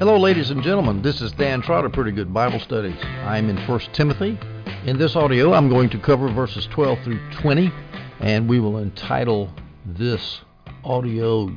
Hello, ladies and gentlemen. This is Dan Trotter, Pretty Good Bible Studies. I'm in 1 Timothy. In this audio, I'm going to cover verses 12 through 20, and we will entitle this audio,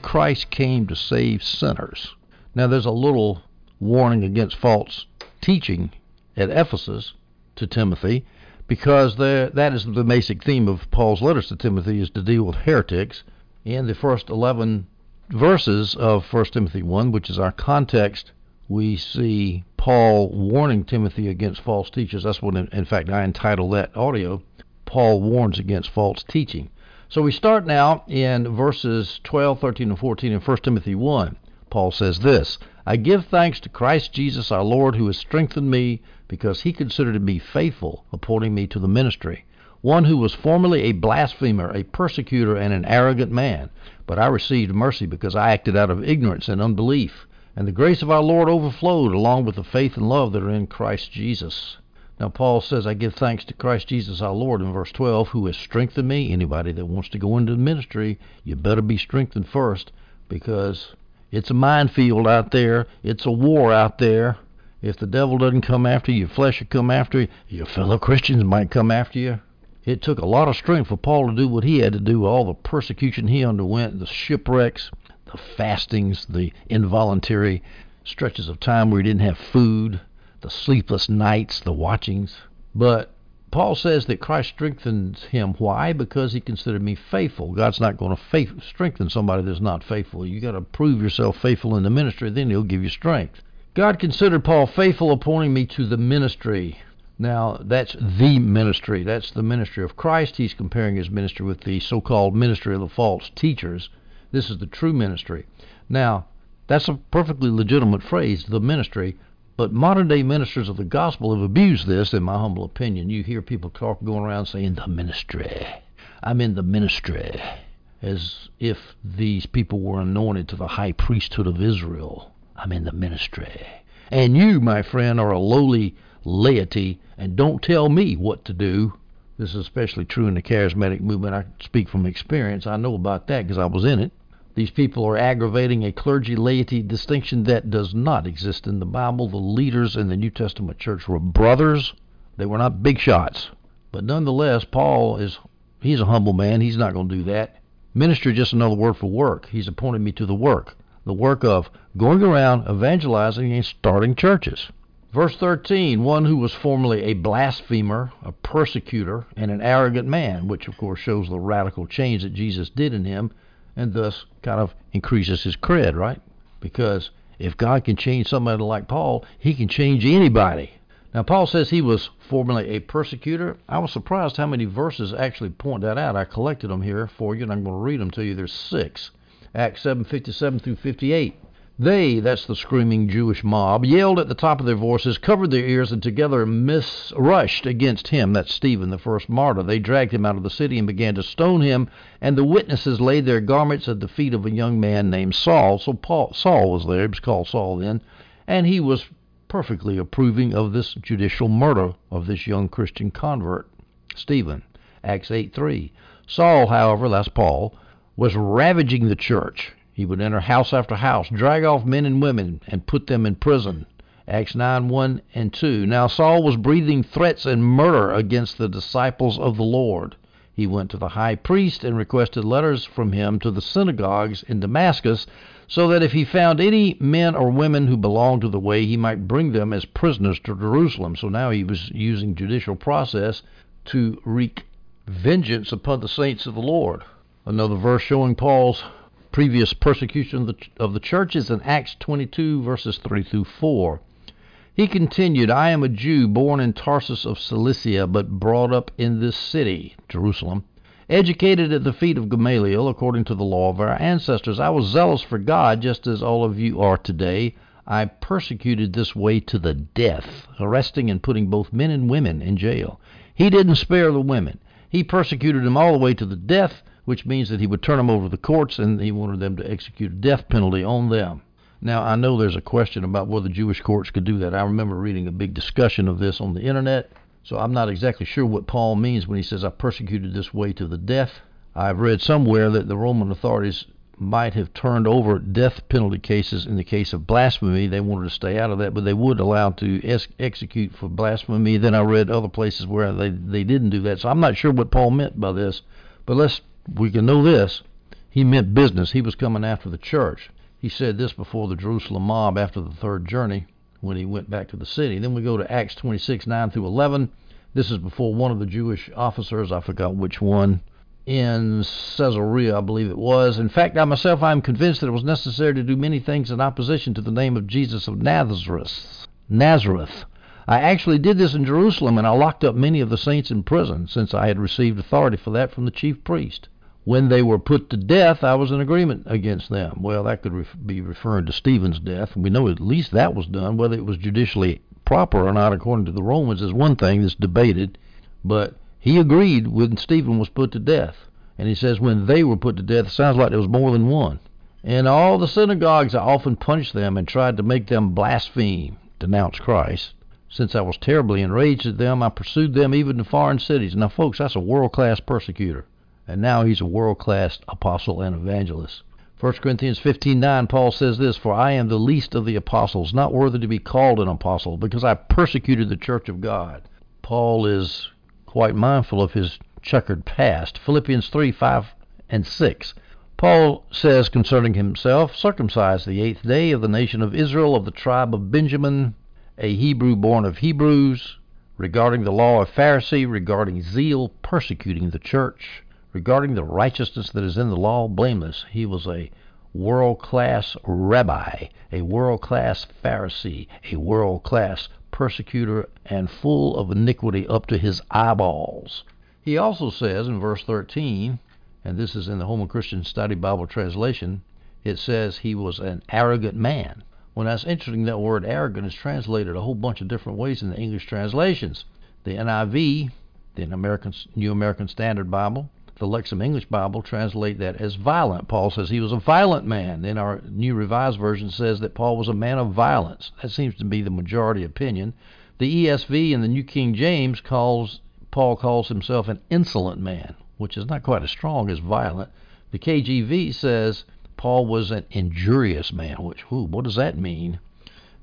Christ Came to Save Sinners. Now, there's a little warning against false teaching at Ephesus to Timothy because that is the basic theme of Paul's letters to Timothy is to deal with heretics. In the first 11 verses of 1 Timothy 1, which is our context, we see Paul warning Timothy against false teachers. That's what, in, fact, I entitled that audio. Paul warns against false teaching. So we start now in verses 12, 13, and 14 in 1 Timothy 1. Paul says this I give thanks to Christ Jesus our Lord, who has strengthened me, because he considered me faithful, appointing me to the ministry. One who was formerly a blasphemer, a persecutor, and an arrogant man. But I received mercy because I acted out of ignorance and unbelief. And the grace of our Lord overflowed along with the faith and love that are in Christ Jesus. Now, Paul says, I give thanks to Christ Jesus our Lord in verse 12, who has strengthened me. Anybody that wants to go into the ministry, you better be strengthened first because it's a minefield out there. It's a war out there. If the devil doesn't come after you, your flesh will come after you. Your fellow Christians might come after you. It took a lot of strength for Paul to do what he had to do, all the persecution he underwent, the shipwrecks, the fastings, the involuntary stretches of time where he didn't have food, the sleepless nights, the watchings. But Paul says that Christ strengthens him. Why? Because he considered me faithful. God's not going to faith, strengthen somebody that's not faithful. You got to prove yourself faithful in the ministry, then he'll give you strength. God considered Paul faithful, appointing me to the ministry. Now, that's the ministry. That's the ministry of Christ. He's comparing his ministry with the so called ministry of the false teachers. This is the true ministry. Now, that's a perfectly legitimate phrase, the ministry. But modern day ministers of the gospel have abused this, in my humble opinion. You hear people talk going around saying, the ministry. I'm in the ministry. As if these people were anointed to the high priesthood of Israel. I'm in the ministry. And you, my friend, are a lowly laity, and don't tell me what to do. This is especially true in the charismatic movement. I speak from experience. I know about that because I was in it. These people are aggravating a clergy laity distinction that does not exist in the Bible. The leaders in the New Testament church were brothers. They were not big shots. But nonetheless, Paul is he's a humble man. He's not going to do that. Ministry just another word for work. He's appointed me to the work. The work of going around evangelizing and starting churches. Verse 13, one who was formerly a blasphemer, a persecutor, and an arrogant man, which of course shows the radical change that Jesus did in him and thus kind of increases his cred, right? Because if God can change somebody like Paul, he can change anybody. Now, Paul says he was formerly a persecutor. I was surprised how many verses actually point that out. I collected them here for you, and I'm going to read them to you. There's six. Acts 7 57 through 58. They, that's the screaming Jewish mob, yelled at the top of their voices, covered their ears, and together mis- rushed against him. That's Stephen, the first martyr. They dragged him out of the city and began to stone him, and the witnesses laid their garments at the feet of a young man named Saul. So Paul, Saul was there. He was called Saul then, and he was perfectly approving of this judicial murder of this young Christian convert, Stephen. Acts 8 3. Saul, however, that's Paul, was ravaging the church he would enter house after house, drag off men and women, and put them in prison. Acts 9 1 and 2. Now Saul was breathing threats and murder against the disciples of the Lord. He went to the high priest and requested letters from him to the synagogues in Damascus, so that if he found any men or women who belonged to the way, he might bring them as prisoners to Jerusalem. So now he was using judicial process to wreak vengeance upon the saints of the Lord. Another verse showing Paul's previous persecution of the, of the churches in Acts 22, verses 3 through 4. He continued, I am a Jew born in Tarsus of Cilicia, but brought up in this city, Jerusalem, educated at the feet of Gamaliel according to the law of our ancestors. I was zealous for God, just as all of you are today. I persecuted this way to the death, arresting and putting both men and women in jail. He didn't spare the women. He persecuted them all the way to the death which means that he would turn them over to the courts and he wanted them to execute a death penalty on them. Now, I know there's a question about whether Jewish courts could do that. I remember reading a big discussion of this on the internet, so I'm not exactly sure what Paul means when he says, I persecuted this way to the death. I've read somewhere that the Roman authorities might have turned over death penalty cases in the case of blasphemy. They wanted to stay out of that, but they would allow to ex- execute for blasphemy. Then I read other places where they they didn't do that. So I'm not sure what Paul meant by this, but let's we can know this. He meant business. He was coming after the church. He said this before the Jerusalem mob after the third journey when he went back to the city. Then we go to Acts 26 9 through 11. This is before one of the Jewish officers, I forgot which one, in Caesarea, I believe it was. In fact, I myself I am convinced that it was necessary to do many things in opposition to the name of Jesus of Nazareth. Nazareth. I actually did this in Jerusalem, and I locked up many of the saints in prison, since I had received authority for that from the chief priest. When they were put to death, I was in agreement against them. Well, that could ref- be referring to Stephen's death. We know at least that was done. Whether it was judicially proper or not, according to the Romans, is one thing that's debated. But he agreed when Stephen was put to death. And he says when they were put to death, it sounds like there was more than one. In all the synagogues, I often punished them and tried to make them blaspheme, denounce Christ. Since I was terribly enraged at them, I pursued them even to foreign cities. Now, folks, that's a world class persecutor. And now he's a world class apostle and evangelist. 1 Corinthians 15:9 Paul says this, "For I am the least of the apostles, not worthy to be called an apostle, because I persecuted the church of God." Paul is quite mindful of his checkered past. Philippians 3 5 and 6. Paul says concerning himself, circumcised the eighth day of the nation of Israel, of the tribe of Benjamin, a Hebrew born of Hebrews, regarding the law of Pharisee, regarding zeal, persecuting the church, regarding the righteousness that is in the law, blameless. He was a world class rabbi, a world class Pharisee, a world class persecutor, and full of iniquity up to his eyeballs. He also says in verse 13, and this is in the Holman Christian Study Bible translation, it says he was an arrogant man. Well, that's interesting. That word arrogant is translated a whole bunch of different ways in the English translations. The NIV, the American New American Standard Bible, the Lexham English Bible translate that as violent. Paul says he was a violent man. Then our New Revised Version says that Paul was a man of violence. That seems to be the majority opinion. The ESV and the New King James calls Paul calls himself an insolent man, which is not quite as strong as violent. The KJV says Paul was an injurious man, which, whew, what does that mean?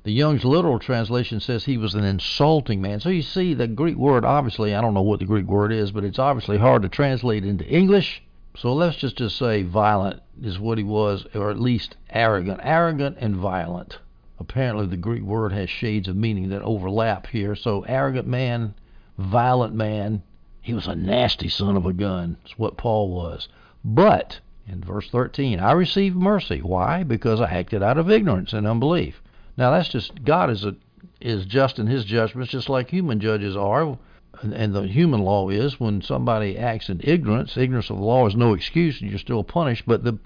The Young's literal translation says he was an insulting man. So you see, the Greek word, obviously, I don't know what the Greek word is, but it's obviously hard to translate into English. So let's just, just say violent is what he was, or at least arrogant. Arrogant and violent. Apparently, the Greek word has shades of meaning that overlap here. So, arrogant man, violent man. He was a nasty son of a gun. That's what Paul was. But, in verse 13, I received mercy. Why? Because I acted out of ignorance and unbelief. Now that's just God is a, is just in His judgments, just like human judges are, and, and the human law is when somebody acts in ignorance. Ignorance of the law is no excuse, and you're still punished. But the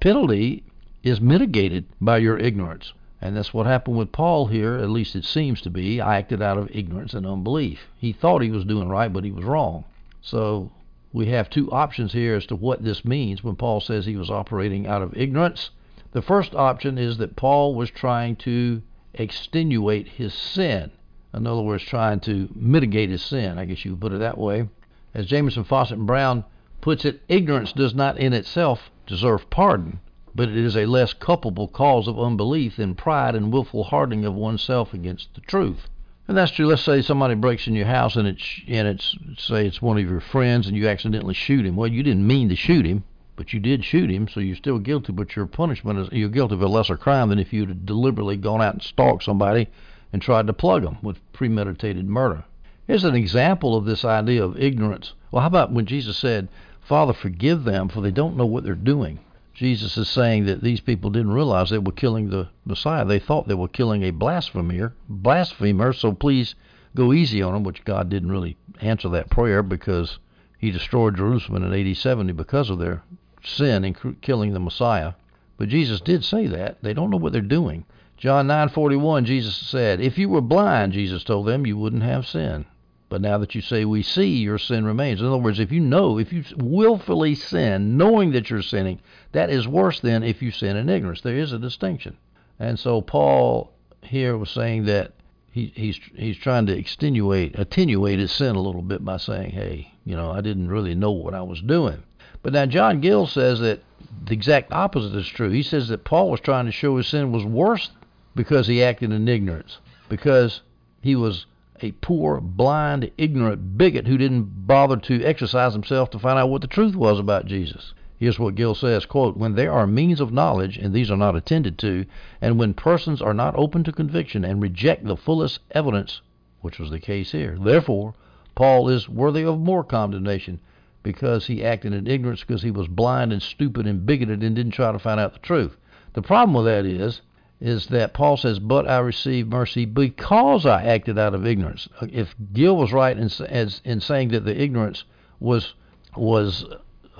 penalty is mitigated by your ignorance, and that's what happened with Paul here. At least it seems to be. I acted out of ignorance and unbelief. He thought he was doing right, but he was wrong. So we have two options here as to what this means when Paul says he was operating out of ignorance the first option is that Paul was trying to extenuate his sin. In other words, trying to mitigate his sin. I guess you would put it that way. As Jamieson Fausset, and Brown puts it, ignorance does not in itself deserve pardon, but it is a less culpable cause of unbelief than pride and willful hardening of oneself against the truth. And that's true. Let's say somebody breaks in your house and it's and it's say it's one of your friends and you accidentally shoot him. Well, you didn't mean to shoot him but you did shoot him, so you're still guilty. But your punishment is you're guilty of a lesser crime than if you'd deliberately gone out and stalked somebody and tried to plug them with premeditated murder. Here's an example of this idea of ignorance. Well, how about when Jesus said, "Father, forgive them, for they don't know what they're doing." Jesus is saying that these people didn't realize they were killing the Messiah. They thought they were killing a blasphemer, blasphemer. So please go easy on them. Which God didn't really answer that prayer because He destroyed Jerusalem in AD 70 because of their sin in killing the Messiah. But Jesus did say that. They don't know what they're doing. John 9:41 Jesus said, "If you were blind," Jesus told them, "you wouldn't have sin. But now that you say we see, your sin remains." In other words, if you know, if you willfully sin, knowing that you're sinning, that is worse than if you sin in ignorance. There is a distinction. And so Paul here was saying that he, he's he's trying to extenuate, attenuate his sin a little bit by saying, "Hey, you know, I didn't really know what I was doing." But now John Gill says that the exact opposite is true. He says that Paul was trying to show his sin was worse because he acted in ignorance, because he was a poor, blind, ignorant bigot who didn't bother to exercise himself to find out what the truth was about Jesus. Here's what Gill says, quote, When there are means of knowledge, and these are not attended to, and when persons are not open to conviction and reject the fullest evidence, which was the case here, therefore, Paul is worthy of more condemnation because he acted in ignorance because he was blind and stupid and bigoted and didn't try to find out the truth. The problem with that is is that Paul says, "But I received mercy because I acted out of ignorance." If Gill was right in, as, in saying that the ignorance was was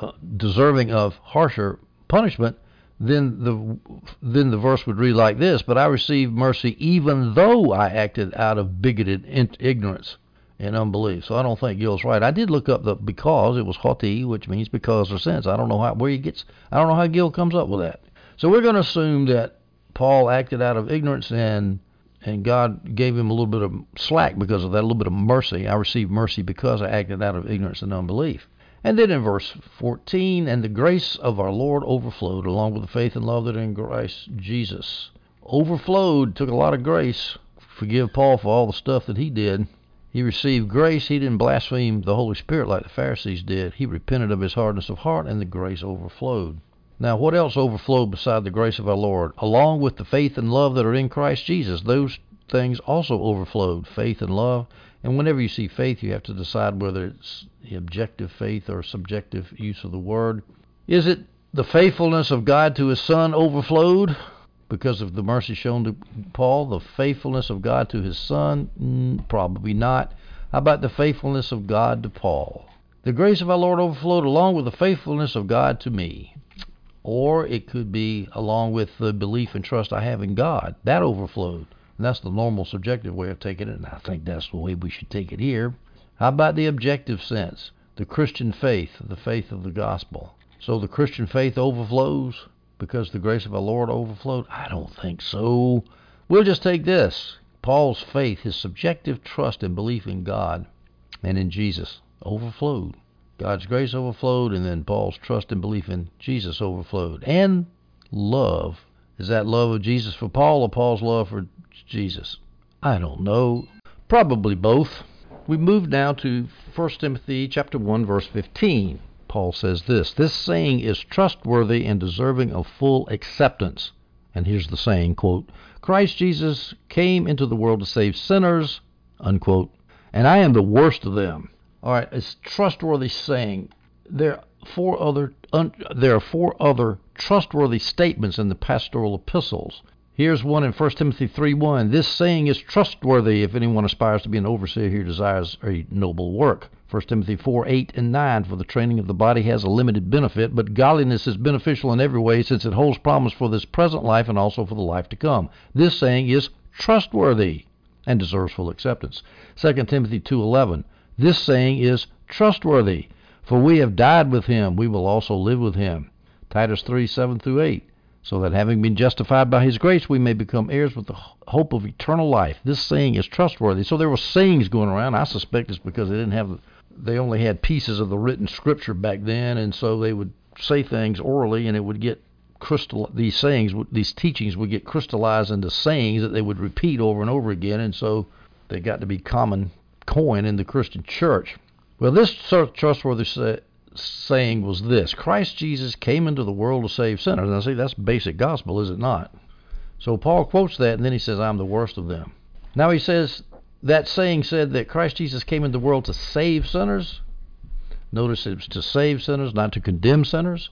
uh, deserving of harsher punishment, then the then the verse would read like this: "But I received mercy even though I acted out of bigoted ignorance." And unbelief. So I don't think Gill's right. I did look up the because it was hoti, which means because or since. I don't know how where he gets. I don't know how Gill comes up with that. So we're going to assume that Paul acted out of ignorance and and God gave him a little bit of slack because of that, a little bit of mercy. I received mercy because I acted out of ignorance and unbelief. And then in verse 14, and the grace of our Lord overflowed along with the faith and love that in Christ Jesus. Overflowed, took a lot of grace. Forgive Paul for all the stuff that he did he received grace. He didn't blaspheme the Holy Spirit like the Pharisees did. He repented of his hardness of heart, and the grace overflowed. Now, what else overflowed beside the grace of our Lord? Along with the faith and love that are in Christ Jesus, those things also overflowed faith and love. And whenever you see faith, you have to decide whether it's the objective faith or subjective use of the word. Is it the faithfulness of God to his Son overflowed? Because of the mercy shown to Paul, the faithfulness of God to his son? Mm, probably not. How about the faithfulness of God to Paul? The grace of our Lord overflowed along with the faithfulness of God to me. Or it could be along with the belief and trust I have in God. That overflowed. And that's the normal subjective way of taking it, and I think that's the way we should take it here. How about the objective sense? The Christian faith, the faith of the gospel. So the Christian faith overflows because the grace of our Lord overflowed? I don't think so. We'll just take this Paul's faith, his subjective trust and belief in God and in Jesus overflowed. God's grace overflowed, and then Paul's trust and belief in Jesus overflowed. And love. Is that love of Jesus for Paul or Paul's love for Jesus? I don't know. Probably both. We move now to 1 Timothy chapter 1 verse 15. Paul says this This saying is trustworthy and deserving of full acceptance. And here's the saying, quote, Christ Jesus came into the world to save sinners, unquote, and I am the worst of them. All right, it's trustworthy saying. There are four other un, there are four other trustworthy statements in the pastoral epistles. Here's one in 1 Timothy 3:1. This saying is trustworthy if anyone aspires to be an overseer who desires a noble work. 1 Timothy 4 8 and 9 For the training of the body has a limited benefit, but godliness is beneficial in every way, since it holds promise for this present life and also for the life to come. This saying is trustworthy and deserves full acceptance. 2 Timothy 2:11 This saying is trustworthy, for we have died with him, we will also live with him. Titus 3 7 through 8 so that having been justified by his grace we may become heirs with the hope of eternal life. This saying is trustworthy. So there were sayings going around. I suspect it's because they didn't have they only had pieces of the written scripture back then, and so they would say things orally, and it would get crystal. These sayings, these teachings, would get crystallized into sayings that they would repeat over and over again, and so they got to be common coin in the Christian church. Well, this trustworthy saying was this: Christ Jesus came into the world to save sinners. I say that's basic gospel, is it not? So Paul quotes that, and then he says, "I'm the worst of them." Now he says that saying said that Christ Jesus came into the world to save sinners. Notice it's to save sinners, not to condemn sinners.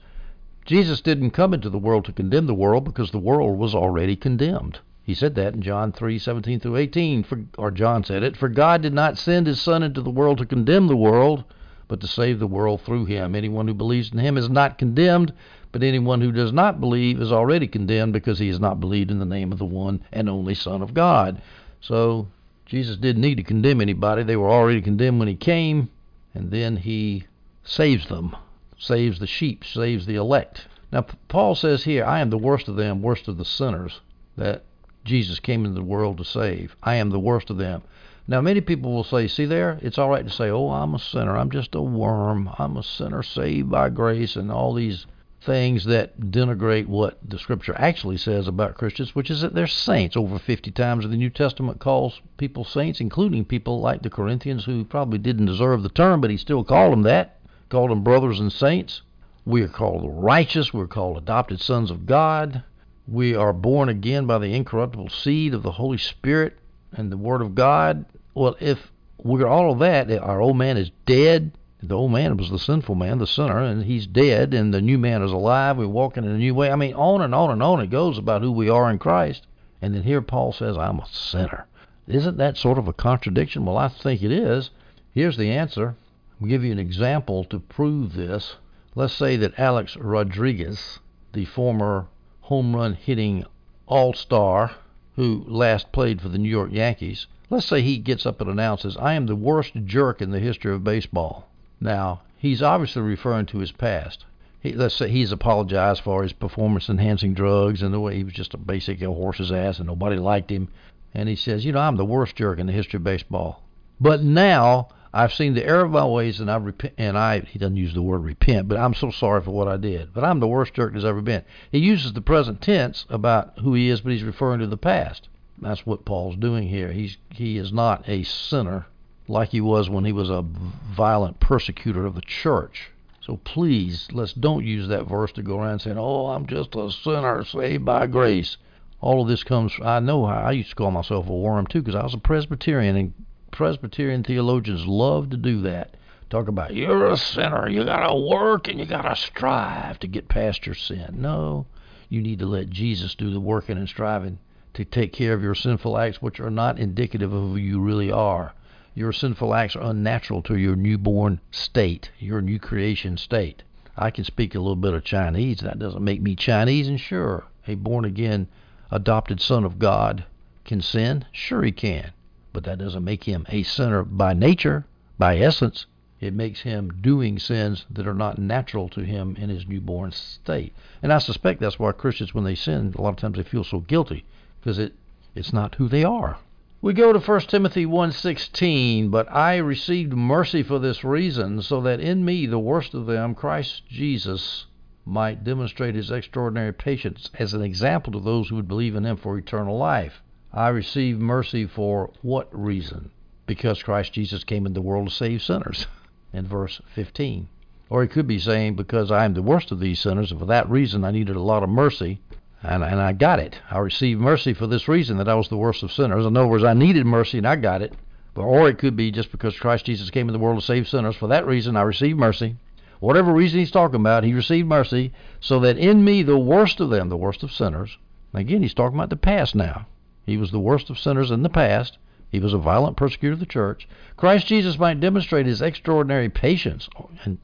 Jesus didn't come into the world to condemn the world because the world was already condemned. He said that in John 3:17 through 18, for, or John said it, for God did not send his son into the world to condemn the world, but to save the world through him. Anyone who believes in him is not condemned, but anyone who does not believe is already condemned because he has not believed in the name of the one and only Son of God. So Jesus didn't need to condemn anybody. They were already condemned when he came, and then he saves them, saves the sheep, saves the elect. Now, Paul says here, I am the worst of them, worst of the sinners that Jesus came into the world to save. I am the worst of them. Now, many people will say, see there, it's all right to say, oh, I'm a sinner. I'm just a worm. I'm a sinner saved by grace, and all these things that denigrate what the scripture actually says about Christians, which is that they're saints. Over 50 times the New Testament calls people saints, including people like the Corinthians who probably didn't deserve the term, but he still called them that, called them brothers and saints. We are called righteous, we're called adopted sons of God. We are born again by the incorruptible seed of the Holy Spirit and the Word of God. Well, if we're all of that, our old man is dead, the old man was the sinful man, the sinner, and he's dead, and the new man is alive. We're walking in a new way. I mean, on and on and on it goes about who we are in Christ. And then here Paul says, I'm a sinner. Isn't that sort of a contradiction? Well, I think it is. Here's the answer. We'll give you an example to prove this. Let's say that Alex Rodriguez, the former home run hitting all star who last played for the New York Yankees, let's say he gets up and announces, I am the worst jerk in the history of baseball. Now, he's obviously referring to his past. He, let's say he's apologized for his performance enhancing drugs and the way he was just a basic a horse's ass and nobody liked him. And he says, you know, I'm the worst jerk in the history of baseball. But now I've seen the error of my ways and I repent. And I, he doesn't use the word repent, but I'm so sorry for what I did. But I'm the worst jerk there's ever been. He uses the present tense about who he is, but he's referring to the past. That's what Paul's doing here. He's he is not a sinner like he was when he was a violent persecutor of the church. So please, let's don't use that verse to go around saying, "Oh, I'm just a sinner saved by grace." All of this comes. I know how I used to call myself a worm too, because I was a Presbyterian, and Presbyterian theologians love to do that. Talk about you're a sinner. You gotta work and you gotta strive to get past your sin. No, you need to let Jesus do the working and striving to take care of your sinful acts, which are not indicative of who you really are your sinful acts are unnatural to your newborn state, your new creation state. I can speak a little bit of Chinese. That doesn't make me Chinese. And sure, a born again adopted son of God can sin. Sure, he can. But that doesn't make him a sinner by nature, by essence. It makes him doing sins that are not natural to him in his newborn state. And I suspect that's why Christians, when they sin, a lot of times they feel so guilty because it, it's not who they are. We go to 1 Timothy 1:16, but I received mercy for this reason, so that in me, the worst of them, Christ Jesus might demonstrate his extraordinary patience as an example to those who would believe in him for eternal life. I received mercy for what reason? Because Christ Jesus came into the world to save sinners, in verse 15. Or he could be saying, because I am the worst of these sinners, and for that reason I needed a lot of mercy, and, and I got it. I received mercy for this reason that I was the worst of sinners. In other words, I needed mercy and I got it. But, or it could be just because Christ Jesus came in the world to save sinners. For that reason, I received mercy. Whatever reason he's talking about, he received mercy so that in me, the worst of them, the worst of sinners, again, he's talking about the past now. He was the worst of sinners in the past. He was a violent persecutor of the church. Christ Jesus might demonstrate his extraordinary patience.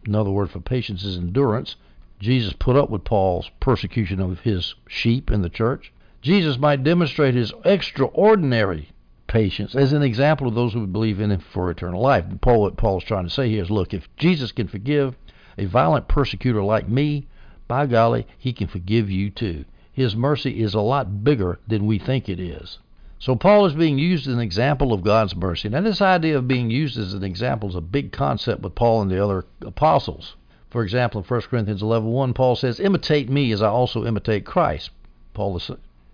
Another word for patience is endurance Jesus put up with Paul's persecution of his sheep in the church. Jesus might demonstrate his extraordinary patience as an example of those who would believe in him for eternal life. Paul, what Paul's trying to say here is, look, if Jesus can forgive a violent persecutor like me, by golly, he can forgive you too. His mercy is a lot bigger than we think it is. So Paul is being used as an example of God's mercy. Now, this idea of being used as an example is a big concept with Paul and the other apostles. For example, in 1 Corinthians 11:1, Paul says, "Imitate me as I also imitate Christ." Paul is,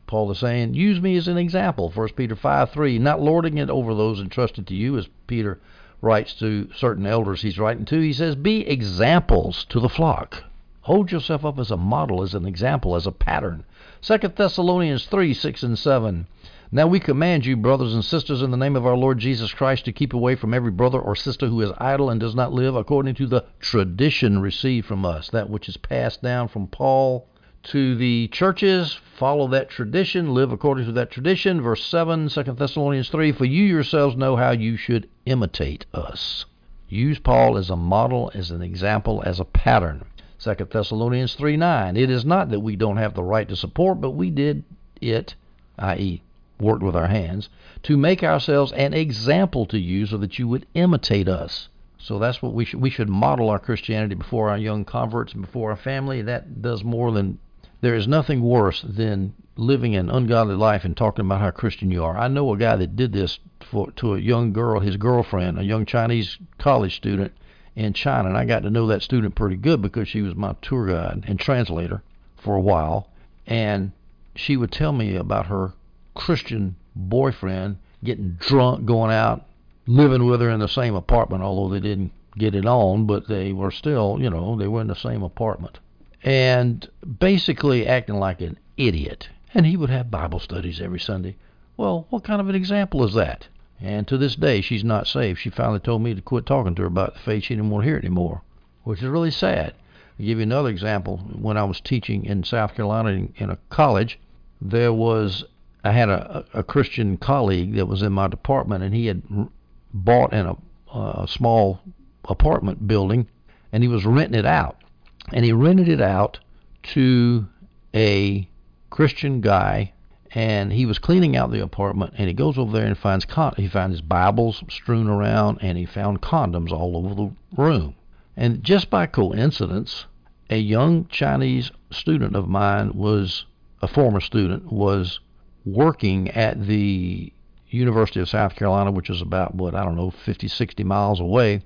Paul is saying, "Use me as an example." 1 Peter 5:3, not lording it over those entrusted to you, as Peter writes to certain elders he's writing to. He says, "Be examples to the flock." Hold yourself up as a model, as an example, as a pattern. 2 Thessalonians 3, 6 and 7. Now we command you, brothers and sisters, in the name of our Lord Jesus Christ, to keep away from every brother or sister who is idle and does not live according to the tradition received from us, that which is passed down from Paul to the churches. Follow that tradition, live according to that tradition. Verse 7, 2 Thessalonians 3 For you yourselves know how you should imitate us. Use Paul as a model, as an example, as a pattern. 2 Thessalonians 3 9. It is not that we don't have the right to support, but we did it, i.e., worked with our hands, to make ourselves an example to you so that you would imitate us. So that's what we should we should model our Christianity before our young converts and before our family. That does more than there is nothing worse than living an ungodly life and talking about how Christian you are. I know a guy that did this for to a young girl, his girlfriend, a young Chinese college student in China, and I got to know that student pretty good because she was my tour guide and translator for a while, and she would tell me about her Christian boyfriend getting drunk, going out, living with her in the same apartment, although they didn't get it on, but they were still, you know, they were in the same apartment. And basically acting like an idiot. And he would have Bible studies every Sunday. Well, what kind of an example is that? And to this day, she's not saved. She finally told me to quit talking to her about the faith. She didn't want to hear it anymore, which is really sad. I'll give you another example. When I was teaching in South Carolina in, in a college, there was I had a, a Christian colleague that was in my department, and he had bought in a, uh, a small apartment building, and he was renting it out. And he rented it out to a Christian guy, and he was cleaning out the apartment. And he goes over there and finds con- he finds Bibles strewn around, and he found condoms all over the room. And just by coincidence, a young Chinese student of mine was a former student was working at the University of South Carolina, which is about what I don't know, 50, 60 miles away.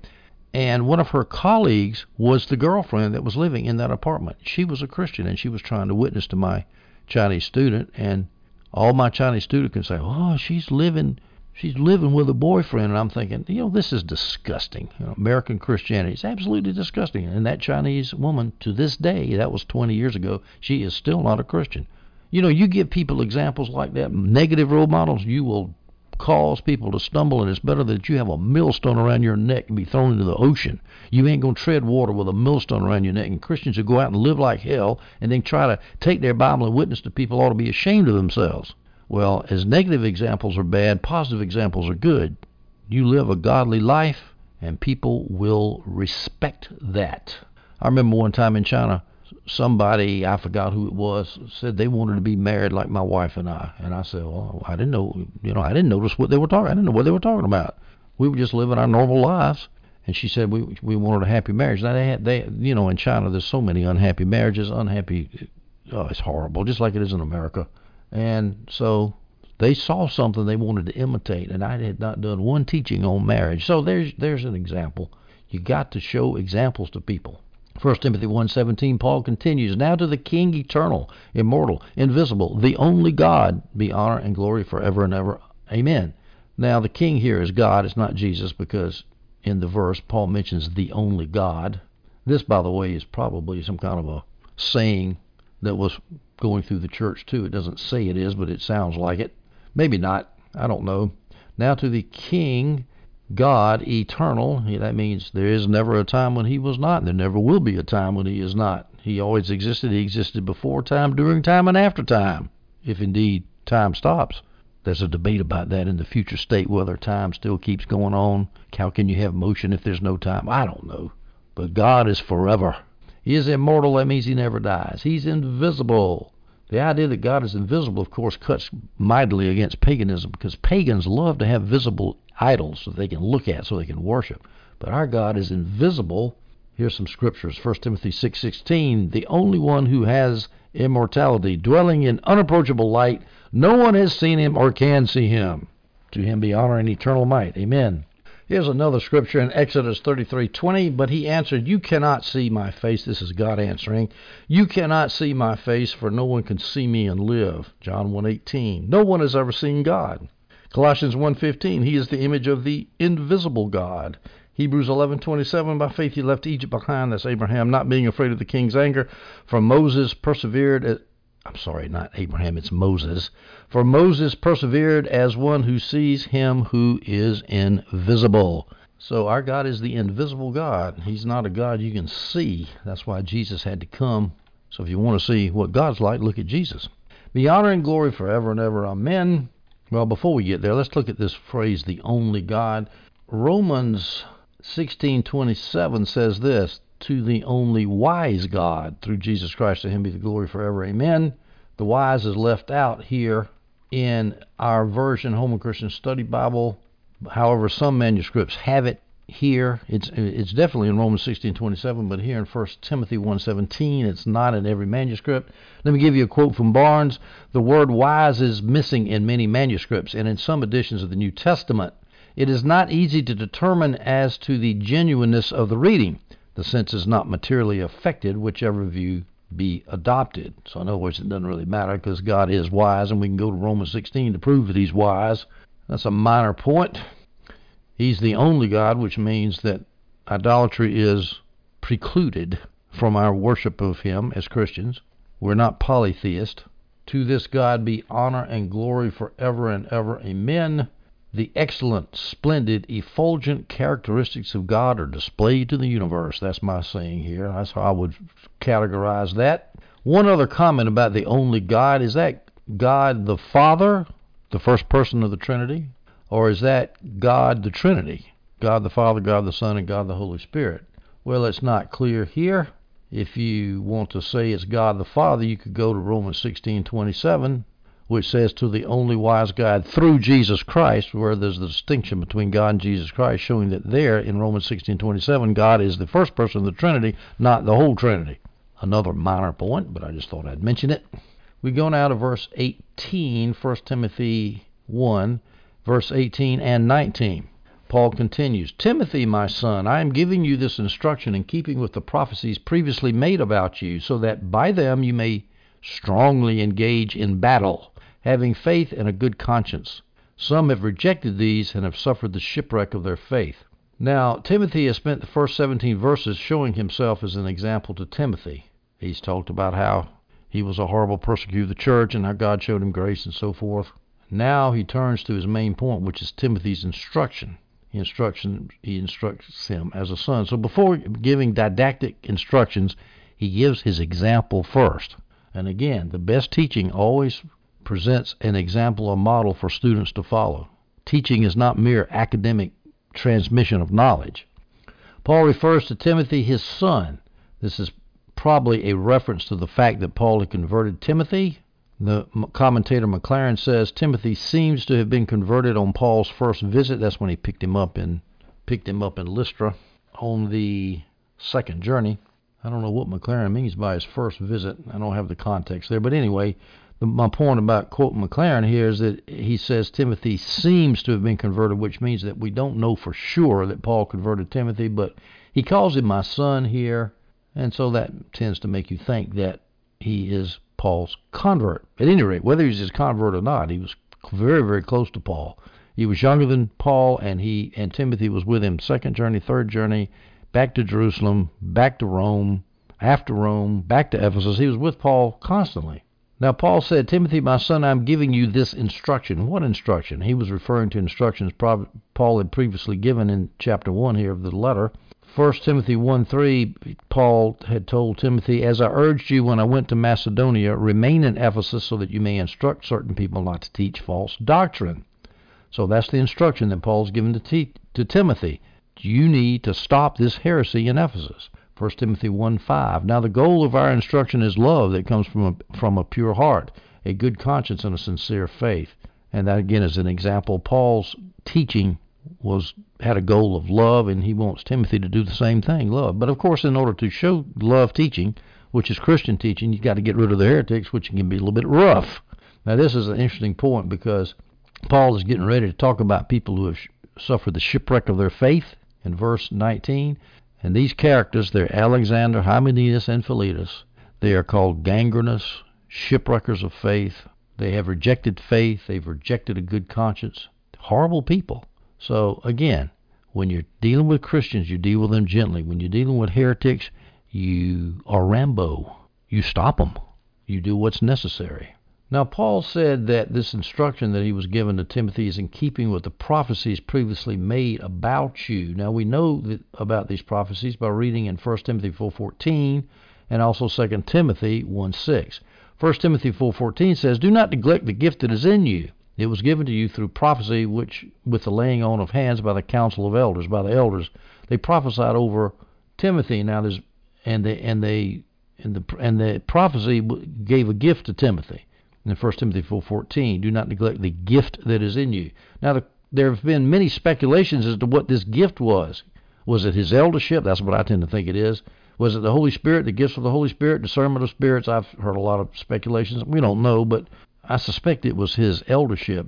And one of her colleagues was the girlfriend that was living in that apartment. She was a Christian and she was trying to witness to my Chinese student. And all my Chinese student can say, "Oh, she's living, she's living with a boyfriend." And I'm thinking, you know, this is disgusting. You know, American Christianity is absolutely disgusting. And that Chinese woman, to this day, that was 20 years ago, she is still not a Christian. You know, you give people examples like that, negative role models, you will cause people to stumble, and it's better that you have a millstone around your neck and be thrown into the ocean. You ain't going to tread water with a millstone around your neck. And Christians who go out and live like hell and then try to take their Bible and witness to people ought to be ashamed of themselves. Well, as negative examples are bad, positive examples are good. You live a godly life, and people will respect that. I remember one time in China, somebody I forgot who it was said they wanted to be married like my wife and I, and I said, well, I didn't know, you know, I didn't notice what they were talking. I didn't know what they were talking about. We were just living our normal lives. And she said we we wanted a happy marriage. Now they had they you know in China there's so many unhappy marriages, unhappy. Oh, it's horrible, just like it is in America. And so they saw something they wanted to imitate, and I had not done one teaching on marriage. So there's there's an example. You got to show examples to people. 1 Timothy 1:17 Paul continues, "Now to the King eternal, immortal, invisible, the only God, be honor and glory forever and ever. Amen." Now the king here is God, it's not Jesus because in the verse Paul mentions the only God. This by the way is probably some kind of a saying that was going through the church too. It doesn't say it is, but it sounds like it. Maybe not. I don't know. Now to the king God eternal. That means there is never a time when he was not, there never will be a time when he is not. He always existed. He existed before time, during time, and after time, if indeed time stops. There's a debate about that in the future state, whether time still keeps going on. How can you have motion if there's no time? I don't know. But God is forever. He is immortal. That means he never dies. He's invisible. The idea that God is invisible, of course, cuts mightily against paganism because pagans love to have visible idols so they can look at, so they can worship. But our God is invisible. Here's some scriptures. 1 Timothy 6:16, the only one who has immortality, dwelling in unapproachable light, no one has seen him or can see him. To him be honor and eternal might. Amen. Here's another scripture in Exodus 33:20, but he answered, "You cannot see my face." This is God answering. "You cannot see my face, for no one can see me and live." John 1:18. No one has ever seen God. Colossians 1:15, he is the image of the invisible God. Hebrews 11:27 by faith he left Egypt behind that's Abraham not being afraid of the king's anger for Moses persevered at, I'm sorry not Abraham it's Moses for Moses persevered as one who sees him who is invisible. So our God is the invisible God. He's not a God you can see. That's why Jesus had to come. So if you want to see what God's like, look at Jesus. Be honor and glory forever and ever. Amen. Well, before we get there, let's look at this phrase, the only God. Romans 16:27 says this, to the only wise God through Jesus Christ to him be the glory forever. Amen. The wise is left out here in our version Holman Christian Study Bible. However, some manuscripts have it here it's it's definitely in Romans 16:27, but here in 1 Timothy 1:17, it's not in every manuscript. Let me give you a quote from Barnes: "The word wise is missing in many manuscripts, and in some editions of the New Testament it is not easy to determine as to the genuineness of the reading. The sense is not materially affected, whichever view be adopted. So, in other words, it doesn't really matter because God is wise, and we can go to Romans 16 to prove that He's wise. That's a minor point. He's the only God, which means that idolatry is precluded from our worship of Him as Christians. We're not polytheist. To this God be honor and glory forever and ever. Amen. The excellent, splendid, effulgent characteristics of God are displayed to the universe. That's my saying here. That's how I would categorize that. One other comment about the only God is that God the Father, the first person of the Trinity, or is that God the Trinity? God the Father, God the Son, and God the Holy Spirit? Well, it's not clear here. If you want to say it's God the Father, you could go to Romans 16:27 which says to the only wise God through Jesus Christ, where there's the distinction between God and Jesus Christ, showing that there in Romans 16:27, God is the first person of the Trinity, not the whole Trinity. Another minor point, but I just thought I'd mention it. We go now to verse 18, 1 Timothy 1, verse 18 and 19. Paul continues, Timothy, my son, I am giving you this instruction in keeping with the prophecies previously made about you, so that by them you may strongly engage in battle having faith and a good conscience. Some have rejected these and have suffered the shipwreck of their faith. Now, Timothy has spent the first 17 verses showing himself as an example to Timothy. He's talked about how he was a horrible persecutor of the church and how God showed him grace and so forth. Now he turns to his main point, which is Timothy's instruction. He instruction he instructs him as a son. So before giving didactic instructions, he gives his example first. And again, the best teaching always presents an example or model for students to follow. Teaching is not mere academic transmission of knowledge. Paul refers to Timothy, his son. This is probably a reference to the fact that Paul had converted Timothy. The commentator Maclaren says Timothy seems to have been converted on Paul's first visit. That's when he picked him up in picked him up in Lystra on the second journey. I don't know what Maclaren means by his first visit. I don't have the context there, but anyway, my point about quoting Maclaren here is that he says Timothy seems to have been converted, which means that we don't know for sure that Paul converted Timothy, but he calls him my son here, and so that tends to make you think that he is Paul's convert. At any rate, whether he's his convert or not, he was very, very close to Paul. He was younger than Paul, and he and Timothy was with him second journey, third journey, back to Jerusalem, back to Rome, after Rome, back to Ephesus. He was with Paul constantly. Now, Paul said, Timothy, my son, I'm giving you this instruction. What instruction? He was referring to instructions Paul had previously given in chapter 1 here of the letter. 1 Timothy 1 3, Paul had told Timothy, As I urged you when I went to Macedonia, remain in Ephesus so that you may instruct certain people not to teach false doctrine. So that's the instruction that Paul's given to, te- to Timothy. You need to stop this heresy in Ephesus. 1 Timothy 1 5. Now, the goal of our instruction is love that comes from a, from a pure heart, a good conscience, and a sincere faith. And that, again, is an example. Paul's teaching was had a goal of love, and he wants Timothy to do the same thing, love. But of course, in order to show love teaching, which is Christian teaching, you've got to get rid of the heretics, which can be a little bit rough. Now, this is an interesting point because Paul is getting ready to talk about people who have suffered the shipwreck of their faith in verse 19. And these characters, they're Alexander, Hymenaeus, and Philetus. They are called gangrenous, shipwreckers of faith. They have rejected faith. They've rejected a good conscience. Horrible people. So, again, when you're dealing with Christians, you deal with them gently. When you're dealing with heretics, you are Rambo. You stop them. You do what's necessary. Now, Paul said that this instruction that he was given to Timothy is in keeping with the prophecies previously made about you. Now, we know about these prophecies by reading in 1 Timothy 4.14 and also 2 Timothy 1.6. 1 Timothy 4.14 says, Do not neglect the gift that is in you. It was given to you through prophecy, which with the laying on of hands by the council of elders, by the elders. They prophesied over Timothy. Now, there's and they and they and the and the prophecy gave a gift to Timothy in 1 Timothy 4.14, do not neglect the gift that is in you. Now, the, there have been many speculations as to what this gift was. Was it his eldership? That's what I tend to think it is. Was it the Holy Spirit, the gifts of the Holy Spirit, discernment of spirits? I've heard a lot of speculations. We don't know, but I suspect it was his eldership.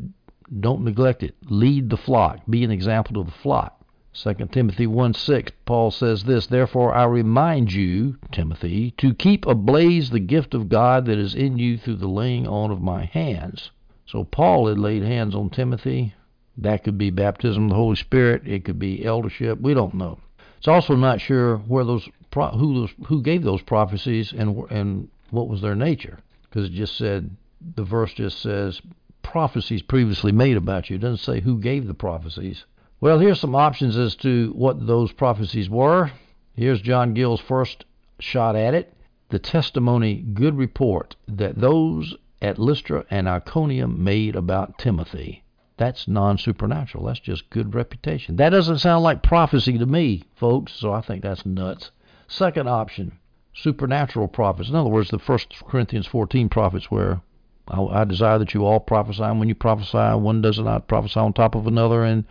Don't neglect it. Lead the flock. Be an example to the flock. 2 Timothy 1 6, Paul says this, Therefore I remind you, Timothy, to keep ablaze the gift of God that is in you through the laying on of my hands. So Paul had laid hands on Timothy. That could be baptism of the Holy Spirit. It could be eldership. We don't know. It's also not sure where those who those who gave those prophecies and and what was their nature because it just said the verse just says prophecies previously made about you. It doesn't say who gave the prophecies. Well, here's some options as to what those prophecies were. Here's John Gill's first shot at it. The testimony, good report that those at Lystra and Iconium made about Timothy. That's non supernatural. That's just good reputation. That doesn't sound like prophecy to me, folks, so I think that's nuts. Second option, supernatural prophets. In other words, the First Corinthians 14 prophets where I, I desire that you all prophesy, and when you prophesy, one does not prophesy on top of another, and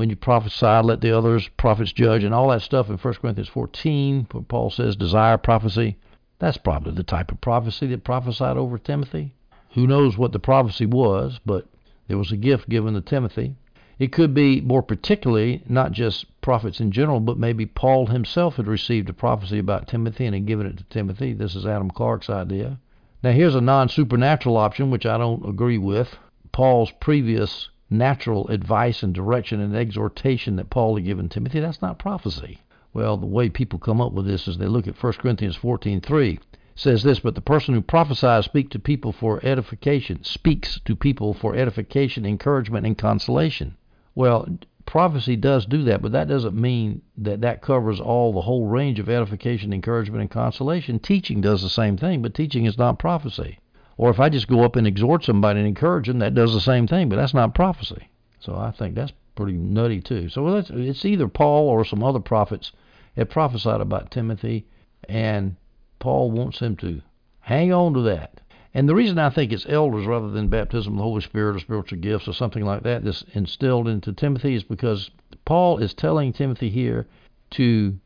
when you prophesy, let the others prophets judge, and all that stuff in 1 Corinthians 14, where Paul says desire prophecy. That's probably the type of prophecy that prophesied over Timothy. Who knows what the prophecy was, but there was a gift given to Timothy. It could be more particularly not just prophets in general, but maybe Paul himself had received a prophecy about Timothy and had given it to Timothy. This is Adam Clarke's idea. Now, here's a non supernatural option, which I don't agree with. Paul's previous natural advice and direction and exhortation that Paul had given Timothy, that's not prophecy. Well, the way people come up with this is they look at 1 Corinthians 14:3 says this, but the person who prophesies speak to people for edification, speaks to people for edification, encouragement, and consolation. Well, prophecy does do that, but that doesn't mean that that covers all the whole range of edification, encouragement, and consolation. Teaching does the same thing, but teaching is not prophecy. Or if I just go up and exhort somebody and encourage them, that does the same thing, but that's not prophecy. So I think that's pretty nutty too. So it's either Paul or some other prophets have prophesied about Timothy, and Paul wants him to hang on to that. And the reason I think it's elders rather than baptism of the Holy Spirit or spiritual gifts or something like that that's instilled into Timothy is because Paul is telling Timothy here to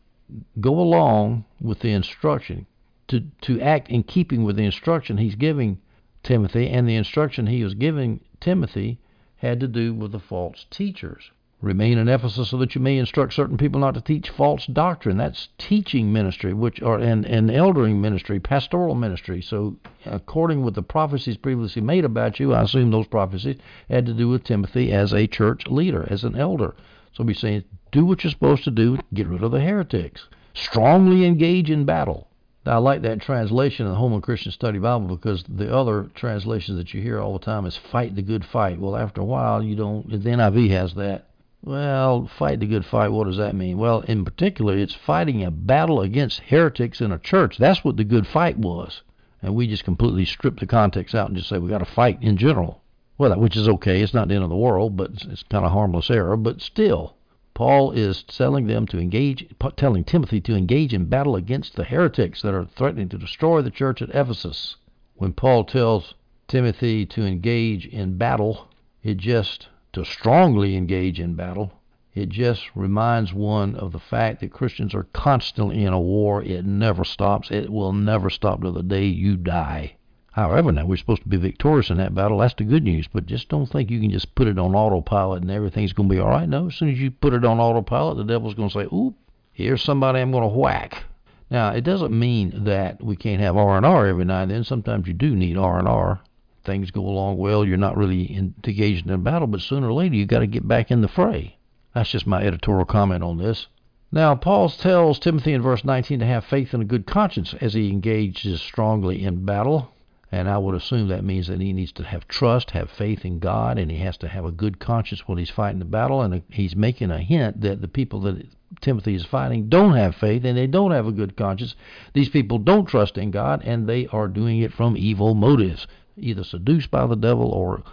go along with the instruction, to, to act in keeping with the instruction he's giving Timothy, and the instruction he was giving Timothy had to do with the false teachers. Remain in Ephesus so that you may instruct certain people not to teach false doctrine. That's teaching ministry, which are and, and eldering ministry, pastoral ministry. So, according with the prophecies previously made about you, I assume those prophecies had to do with Timothy as a church leader, as an elder. So, he's saying, do what you're supposed to do, get rid of the heretics, strongly engage in battle. Now, I like that translation in the Holman Christian Study Bible because the other translations that you hear all the time is fight the good fight. Well, after a while, you don't. The NIV has that well, fight the good fight, what does that mean? Well, in particular, it's fighting a battle against heretics in a church. That's what the good fight was. And we just completely strip the context out and just say we got to fight in general. Well, which is okay. It's not the end of the world, but it's, it's kind of harmless error. But still, Paul is telling them to engage, telling Timothy to engage in battle against the heretics that are threatening to destroy the church at Ephesus. When Paul tells Timothy to engage in battle, it just to strongly engage in battle. It just reminds one of the fact that Christians are constantly in a war. It never stops. It will never stop till the day you die. However, now we're supposed to be victorious in that battle. That's the good news. But just don't think you can just put it on autopilot and everything's going to be all right. No, as soon as you put it on autopilot, the devil's going to say, "Oop, here's somebody I'm going to whack." Now, it doesn't mean that we can't have R and R every now and then. Sometimes you do need R and R things go along well, you're not really engaged in a battle, but sooner or later you got to get back in the fray. That's just my editorial comment on this. Now, Paul tells Timothy in verse 19 to have faith and a good conscience as he engages strongly in battle. And I would assume that means that he needs to have trust, have faith in God, and he has to have a good conscience when he's fighting the battle. And he's making a hint that the people that Timothy is fighting don't have faith and they don't have a good conscience. These people don't trust in God, and they are doing it from evil motives either seduced by the devil or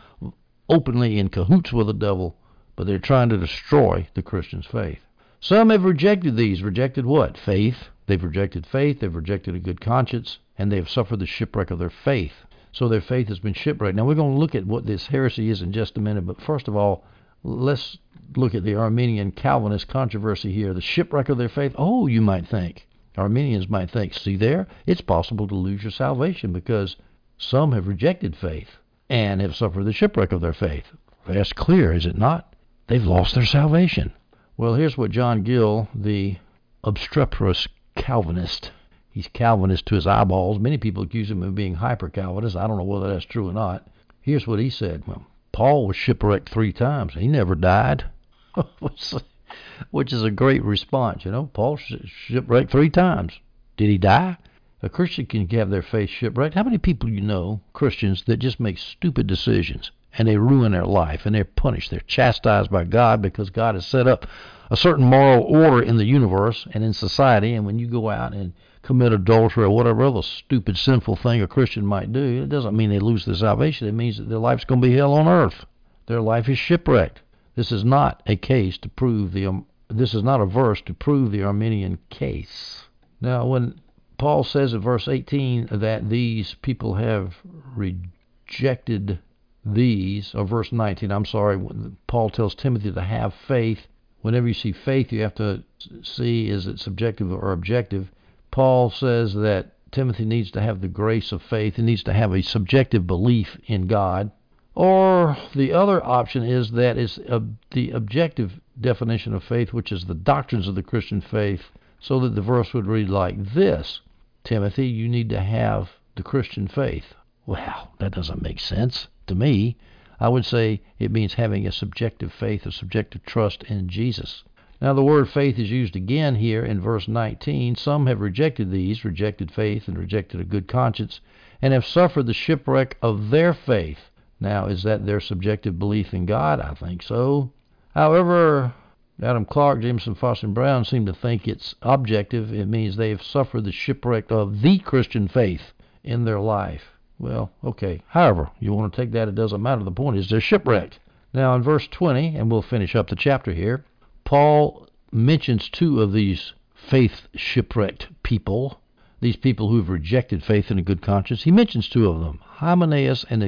openly in cahoots with the devil, but they're trying to destroy the Christian's faith. Some have rejected these. Rejected what? Faith. They've rejected faith, they've rejected a good conscience, and they have suffered the shipwreck of their faith. So their faith has been shipwrecked. Now we're going to look at what this heresy is in just a minute, but first of all, let's look at the Arminian Calvinist controversy here. The shipwreck of their faith. Oh, you might think. Arminians might think, see there, it's possible to lose your salvation because some have rejected faith and have suffered the shipwreck of their faith. That's clear, is it not? They've lost their salvation. Well, here's what John Gill, the obstreperous Calvinist, he's Calvinist to his eyeballs. Many people accuse him of being hyper Calvinist. I don't know whether that's true or not. Here's what he said well, Paul was shipwrecked three times, he never died. Which is a great response, you know. Paul shipwrecked three times. Did he die? A Christian can have their faith shipwrecked. How many people you know, Christians, that just make stupid decisions and they ruin their life and they're punished? They're chastised by God because God has set up a certain moral order in the universe and in society. And when you go out and commit adultery or whatever other stupid, sinful thing a Christian might do, it doesn't mean they lose their salvation. It means that their life's going to be hell on earth. Their life is shipwrecked. This is not a case to prove the. Um, this is not a verse to prove the Arminian case. Now, when Paul says in verse 18 that these people have rejected these, or verse 19, I'm sorry, Paul tells Timothy to have faith. Whenever you see faith, you have to see is it subjective or objective. Paul says that Timothy needs to have the grace of faith. He needs to have a subjective belief in God. Or the other option is that is uh, the objective definition of faith, which is the doctrines of the Christian faith, so that the verse would read like this Timothy, you need to have the Christian faith. Well, that doesn't make sense to me. I would say it means having a subjective faith, a subjective trust in Jesus. Now, the word faith is used again here in verse 19. Some have rejected these, rejected faith, and rejected a good conscience, and have suffered the shipwreck of their faith. Now, is that their subjective belief in God? I think so. However, Adam Clarke, Jamieson Fausset, and Brown seem to think it's objective. It means they have suffered the shipwreck of the Christian faith in their life. Well, okay. However, you want to take that, it doesn't matter. The point is they're shipwrecked. Now, in verse 20, and we'll finish up the chapter here, Paul mentions two of these faith shipwrecked people, these people who have rejected faith and a good conscience. He mentions two of them. Hymenaeus and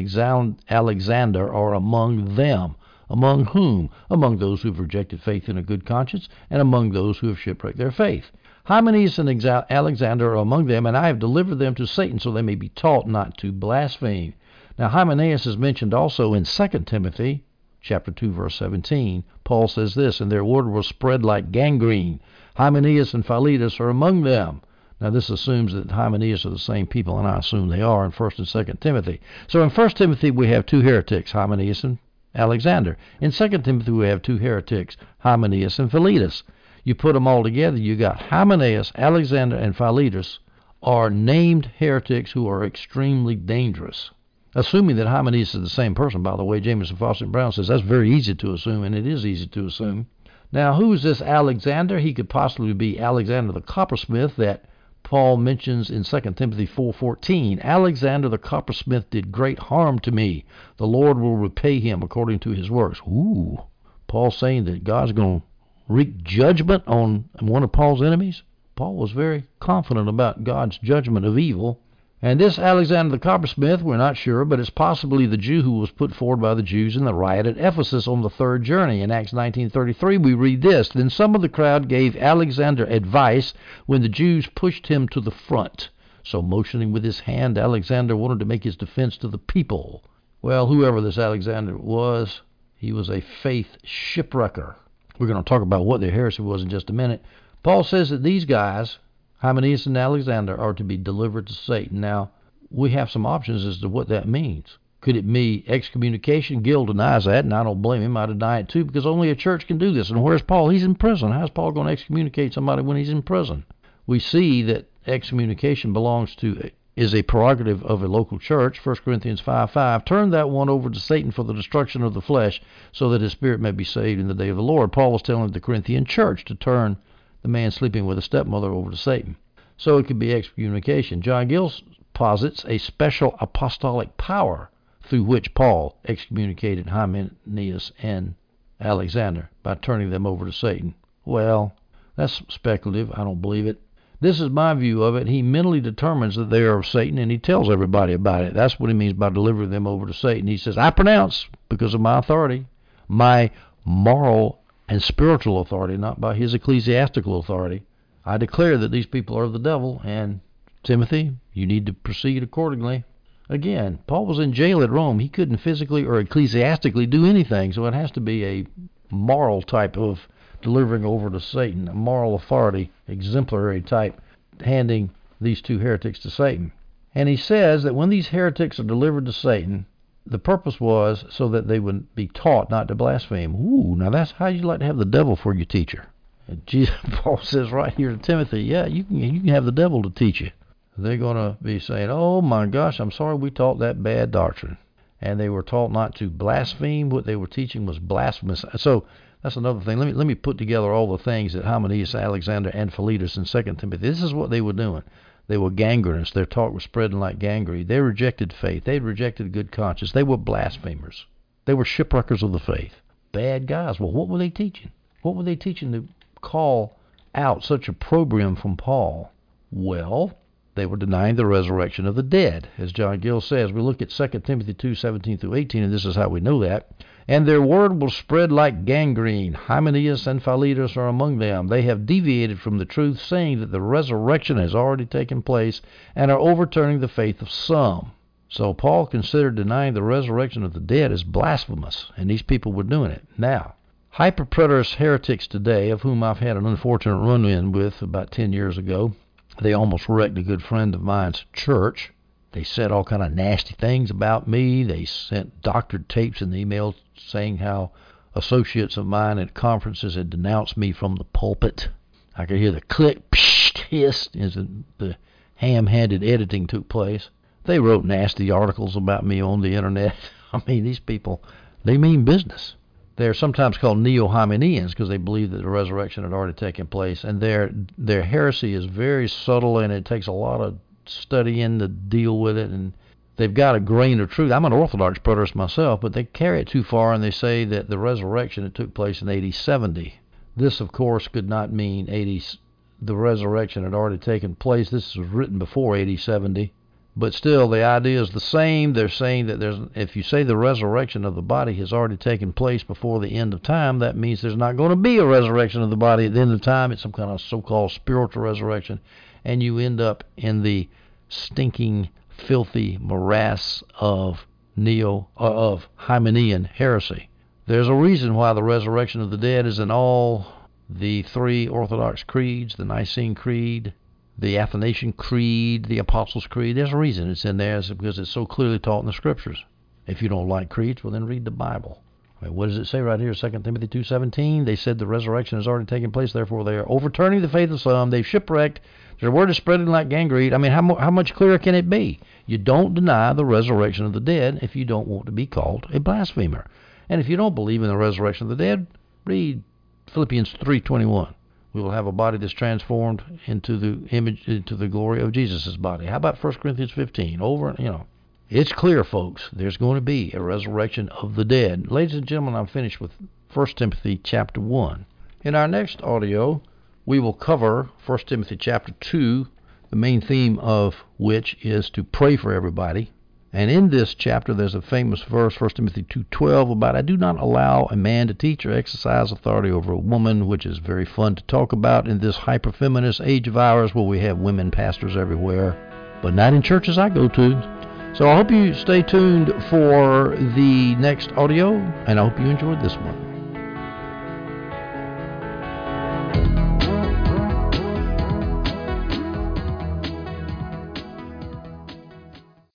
Alexander are among them. Among whom? Among those who have rejected faith and a good conscience, and among those who have shipwrecked their faith. Hymenaeus and Alexander are among them, and I have delivered them to Satan, so they may be taught not to blaspheme. Now Hymenaeus is mentioned also in 2 Timothy chapter 2 verse 17. Paul says this, and their word was spread like gangrene. Hymenaeus and Philetus are among them. Now this assumes that Hymenaeus are the same people, and I assume they are in 1st and 2nd Timothy. So in 1st Timothy we have two heretics, Hymenaeus and Alexander. In 2 Timothy, we have two heretics, Hymenaeus and Philetus. You put them all together, you got Hymenaeus, Alexander, and Philetus are named heretics who are extremely dangerous. Assuming that Hymenaeus is the same person, by the way, Jamieson Fausset Brown says that's very easy to assume, and it is easy to assume. Now, who is this Alexander? He could possibly be Alexander the coppersmith that Paul mentions in 2 Timothy 4:14, Alexander the coppersmith did great harm to me. The Lord will repay him according to his works. Ooh. Paul saying that God's going to wreak judgment on one of Paul's enemies? Paul was very confident about God's judgment of evil and this Alexander the coppersmith, we're not sure, but it's possibly the Jew who was put forward by the Jews in the riot at Ephesus on the third journey. In Acts 19:33, we read this: Then some of the crowd gave Alexander advice when the Jews pushed him to the front. So motioning with his hand, Alexander wanted to make his defense to the people. Well, whoever this Alexander was, he was a faith shipwrecker. We're going to talk about what their heresy was in just a minute. Paul says that these guys Hymenaeus and Alexander are to be delivered to Satan. Now, we have some options as to what that means. Could it be excommunication? Gill denies that, and I don't blame him. I deny it too, because only a church can do this. And where's Paul? He's in prison. How's Paul going to excommunicate somebody when he's in prison? We see that excommunication belongs to is a prerogative of a local church. 1 Corinthians 5 5. Turn that one over to Satan for the destruction of the flesh, so that his spirit may be saved in the day of the Lord. Paul was telling the Corinthian church to turn the man sleeping with a stepmother over to Satan. So it could be excommunication. John Gill posits a special apostolic power through which Paul excommunicated Hymenaeus and Alexander by turning them over to Satan. Well, that's speculative. I don't believe it. This is my view of it. He mentally determines that they are of Satan and he tells everybody about it. That's what he means by delivering them over to Satan. He says, I pronounce, because of my authority, my moral and spiritual authority, not by his ecclesiastical authority. I declare that these people are of the devil, and Timothy, you need to proceed accordingly. Again, Paul was in jail at Rome. He couldn't physically or ecclesiastically do anything, so it has to be a moral type of delivering over to Satan, a moral authority, exemplary type, handing these two heretics to Satan. And he says that when these heretics are delivered to Satan, the purpose was so that they would be taught not to blaspheme. Ooh, now that's how you like to have the devil for your teacher. And Jesus, Paul says right here to Timothy, yeah, you can you can have the devil to teach you. They're going to be saying, "Oh my gosh, I'm sorry we taught that bad doctrine," and they were taught not to blaspheme. What they were teaching was blasphemous. So that's another thing. Let me let me put together all the things that Hymenaeus, Alexander, and Philetus in Second Timothy. This is what they were doing. They were gangrenous. Their talk was spreading like gangrene. They rejected faith. They rejected good conscience. They were blasphemers. They were shipwreckers of the faith. Bad guys. Well, what were they teaching? What were they teaching to call out such opprobrium from Paul? Well, they were denying the resurrection of the dead. As John Gill says, we look at 2 Timothy 2 17 through 18, and this is how we know that. And their word will spread like gangrene. Hymenaeus and Philetus are among them. They have deviated from the truth, saying that the resurrection has already taken place, and are overturning the faith of some. So Paul considered denying the resurrection of the dead as blasphemous, and these people were doing it. Now, hyperpreterist heretics today, of whom I've had an unfortunate run in with about 10 years ago, they almost wrecked a good friend of mine's church. They said all kind of nasty things about me. They sent doctored tapes and emails saying how associates of mine at conferences had denounced me from the pulpit. I could hear the click, psh, hiss as the ham-handed editing took place. They wrote nasty articles about me on the internet. I mean, these people, they mean business. They're sometimes called neo-Hymenaeans because they believe that the resurrection had already taken place, and their their heresy is very subtle, and it takes a lot of studying to deal with it. And they've got a grain of truth. I'm an Orthodox preterist myself, but they carry it too far, and they say that the resurrection it took place in AD 70. This, of course, could not mean 80. The resurrection had already taken place. This was written before AD 70 but still the idea is the same they're saying that there's if you say the resurrection of the body has already taken place before the end of time that means there's not going to be a resurrection of the body at the end of time it's some kind of so-called spiritual resurrection and you end up in the stinking filthy morass of neo uh, of Hymenean heresy there's a reason why the resurrection of the dead is in all the three orthodox creeds the Nicene creed the Athanasian Creed, the Apostles' Creed. There's a reason it's in there, it's because it's so clearly taught in the Scriptures. If you don't like creeds, well then read the Bible. What does it say right here, 2 Timothy 2.17? They said the resurrection has already taken place, therefore they are overturning the faith of some. They've shipwrecked. Their word is spreading like gangrene. I mean, how, how much clearer can it be? You don't deny the resurrection of the dead if you don't want to be called a blasphemer. And if you don't believe in the resurrection of the dead, read Philippians 3.21 we will have a body that's transformed into the image into the glory of Jesus' body. How about 1 Corinthians 15? Over, you know, it's clear, folks. There's going to be a resurrection of the dead. Ladies and gentlemen, I'm finished with 1 Timothy chapter 1. In our next audio, we will cover 1 Timothy chapter 2, the main theme of which is to pray for everybody and in this chapter, there's a famous verse, 1 Timothy 2.12, about I do not allow a man to teach or exercise authority over a woman, which is very fun to talk about in this hyper-feminist age of ours where we have women pastors everywhere, but not in churches I go to. So I hope you stay tuned for the next audio, and I hope you enjoyed this one.